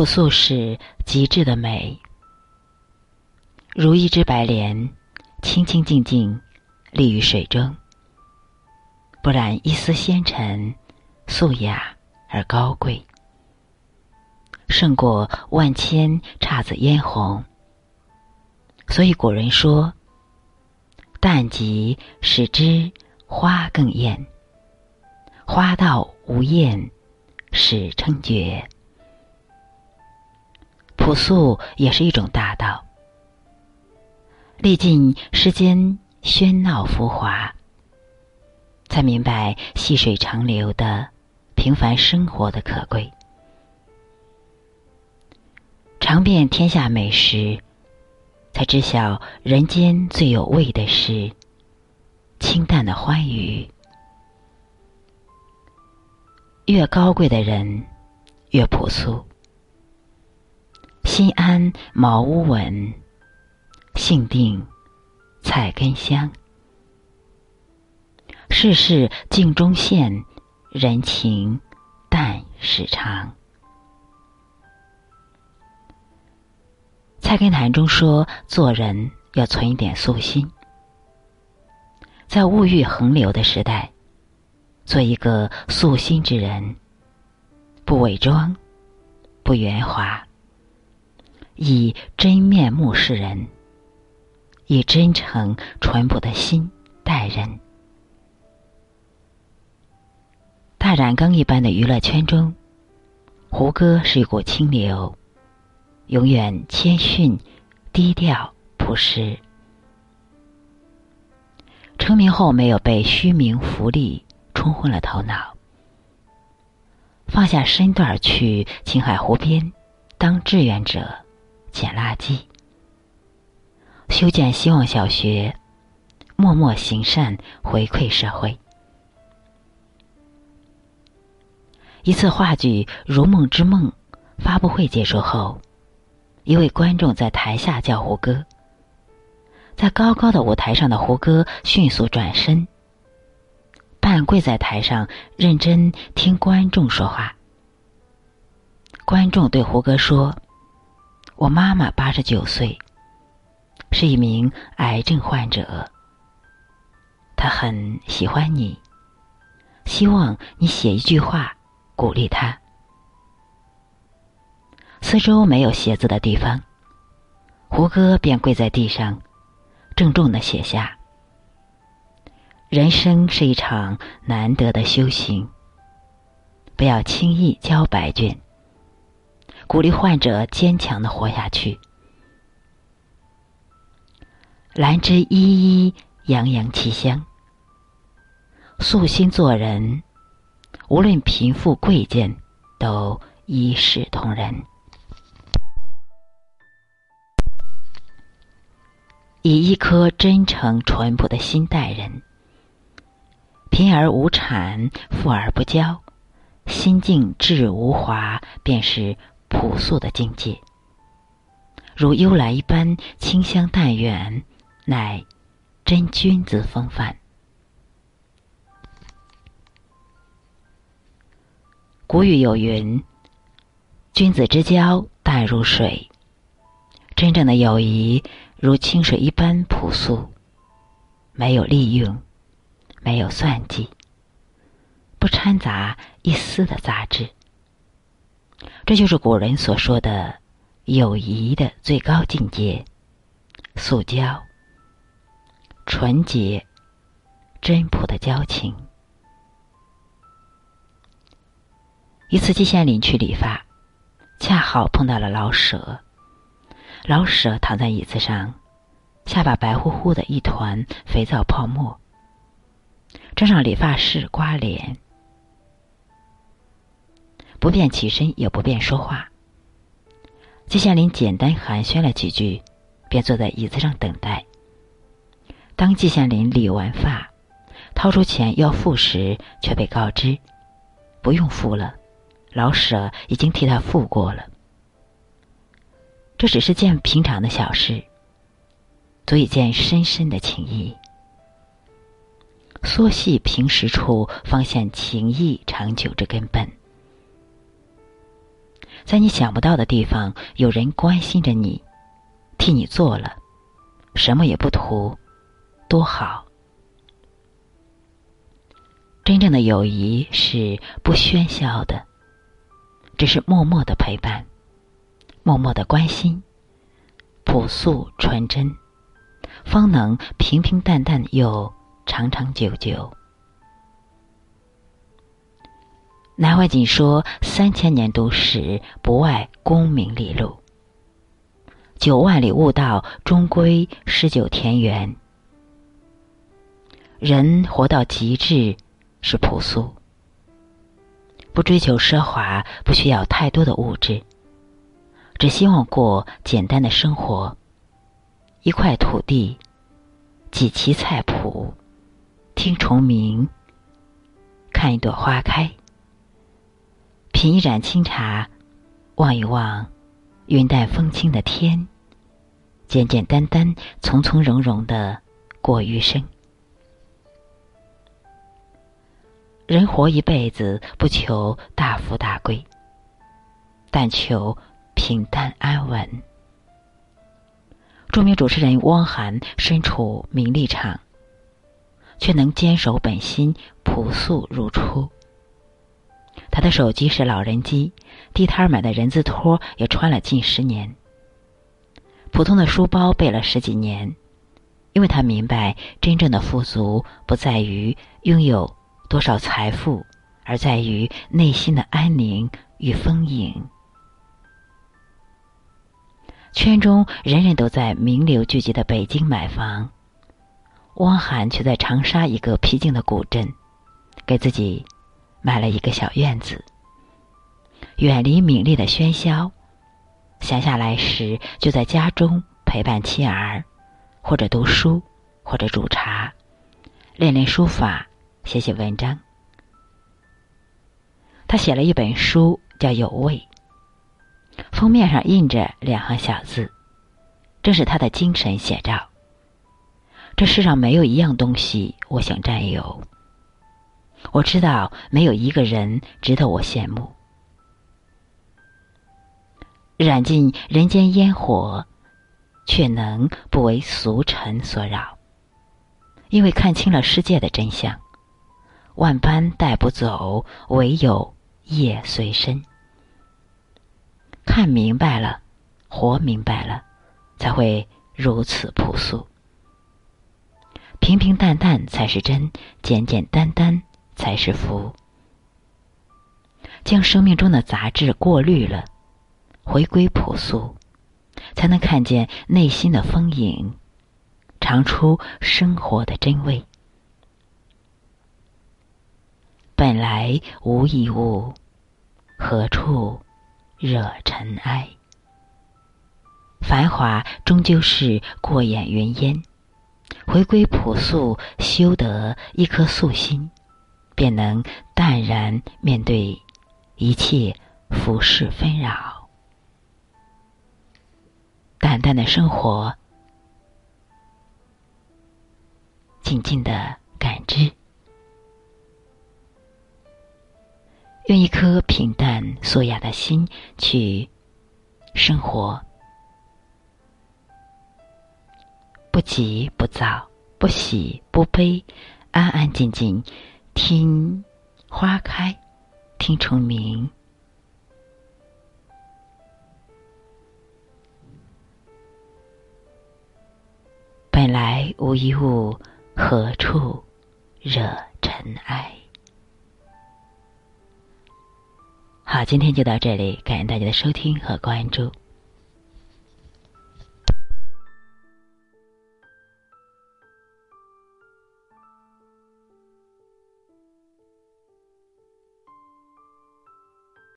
朴素是极致的美，如一只白莲，清清静静立于水中，不染一丝纤尘，素雅而高贵，胜过万千姹紫嫣红。所以古人说：“淡极使之花更艳，花到无艳始称绝。”朴素也是一种大道，历尽世间喧闹浮华，才明白细水长流的平凡生活的可贵。尝遍天下美食，才知晓人间最有味的是清淡的欢愉。越高贵的人，越朴素。心安茅屋稳，性定菜根香。世事镜中现，人情淡始长。菜根谭中说：“做人要存一点素心，在物欲横流的时代，做一个素心之人，不伪装，不圆滑。”以真面目示人，以真诚淳朴的心待人。大染缸一般的娱乐圈中，胡歌是一股清流，永远谦逊、低调、朴实。成名后没有被虚名浮利冲昏了头脑，放下身段去青海湖边当志愿者。捡垃圾，修建希望小学，默默行善，回馈社会。一次话剧《如梦之梦》发布会结束后，一位观众在台下叫胡歌，在高高的舞台上的胡歌迅速转身，半跪在台上，认真听观众说话。观众对胡歌说。我妈妈八十九岁，是一名癌症患者。她很喜欢你，希望你写一句话鼓励她。四周没有写字的地方，胡歌便跪在地上，郑重的写下：“人生是一场难得的修行，不要轻易交白卷。”鼓励患者坚强的活下去。兰芝依依，洋洋其香。素心做人，无论贫富贵贱，都一视同仁。以一颗真诚淳朴的心待人，贫而无谄，富而不骄，心境至无华，便是。朴素的境界，如幽兰一般清香淡远，乃真君子风范。古语有云：“君子之交淡如水。”真正的友谊如清水一般朴素，没有利用，没有算计，不掺杂一丝的杂质。这就是古人所说的友谊的最高境界：素交、纯洁、真朴的交情。一次，季羡林去理发，恰好碰到了老舍。老舍躺在椅子上，下巴白乎乎的一团肥皂泡沫，正让理发师刮脸。不便起身，也不便说话。季羡林简单寒暄了几句，便坐在椅子上等待。当季羡林理完发，掏出钱要付时，却被告知不用付了，老舍已经替他付过了。这只是件平常的小事，足以见深深的情谊。缩细平实处，方现情谊长久之根本。在你想不到的地方，有人关心着你，替你做了，什么也不图，多好。真正的友谊是不喧嚣的，只是默默的陪伴，默默的关心，朴素纯真，方能平平淡淡又长长久久。南怀瑾说：“三千年都史，不外功名利禄。九万里悟道，终归诗酒田园。人活到极致，是朴素，不追求奢华，不需要太多的物质，只希望过简单的生活。一块土地，几畦菜圃，听虫鸣，看一朵花开。”品一盏清茶，望一望云淡风轻的天，简简单单、从从容容的过余生。人活一辈子，不求大富大贵，但求平淡安稳。著名主持人汪涵身处名利场，却能坚守本心，朴素如初。他的手机是老人机，地摊买的人字拖也穿了近十年。普通的书包背了十几年，因为他明白，真正的富足不在于拥有多少财富，而在于内心的安宁与丰盈。圈中人人都在名流聚集的北京买房，汪涵却在长沙一个僻静的古镇，给自己。买了一个小院子，远离名利的喧嚣。闲下来时，就在家中陪伴妻儿，或者读书，或者煮茶，练练书法，写写文章。他写了一本书，叫《有味》，封面上印着两行小字，正是他的精神写照。这世上没有一样东西我想占有。我知道没有一个人值得我羡慕。染尽人间烟火，却能不为俗尘所扰。因为看清了世界的真相，万般带不走，唯有业随身。看明白了，活明白了，才会如此朴素。平平淡淡才是真，简简单单。才是福。将生命中的杂质过滤了，回归朴素，才能看见内心的丰盈，尝出生活的真味。本来无一物，何处惹尘埃？繁华终究是过眼云烟，回归朴素，修得一颗素心。便能淡然面对一切浮世纷扰，淡淡的生活，静静的感知，用一颗平淡素雅的心去生活，不急不躁，不喜不悲，安安静静。听花开，听虫鸣。本来无一物，何处惹尘埃？好，今天就到这里，感谢大家的收听和关注。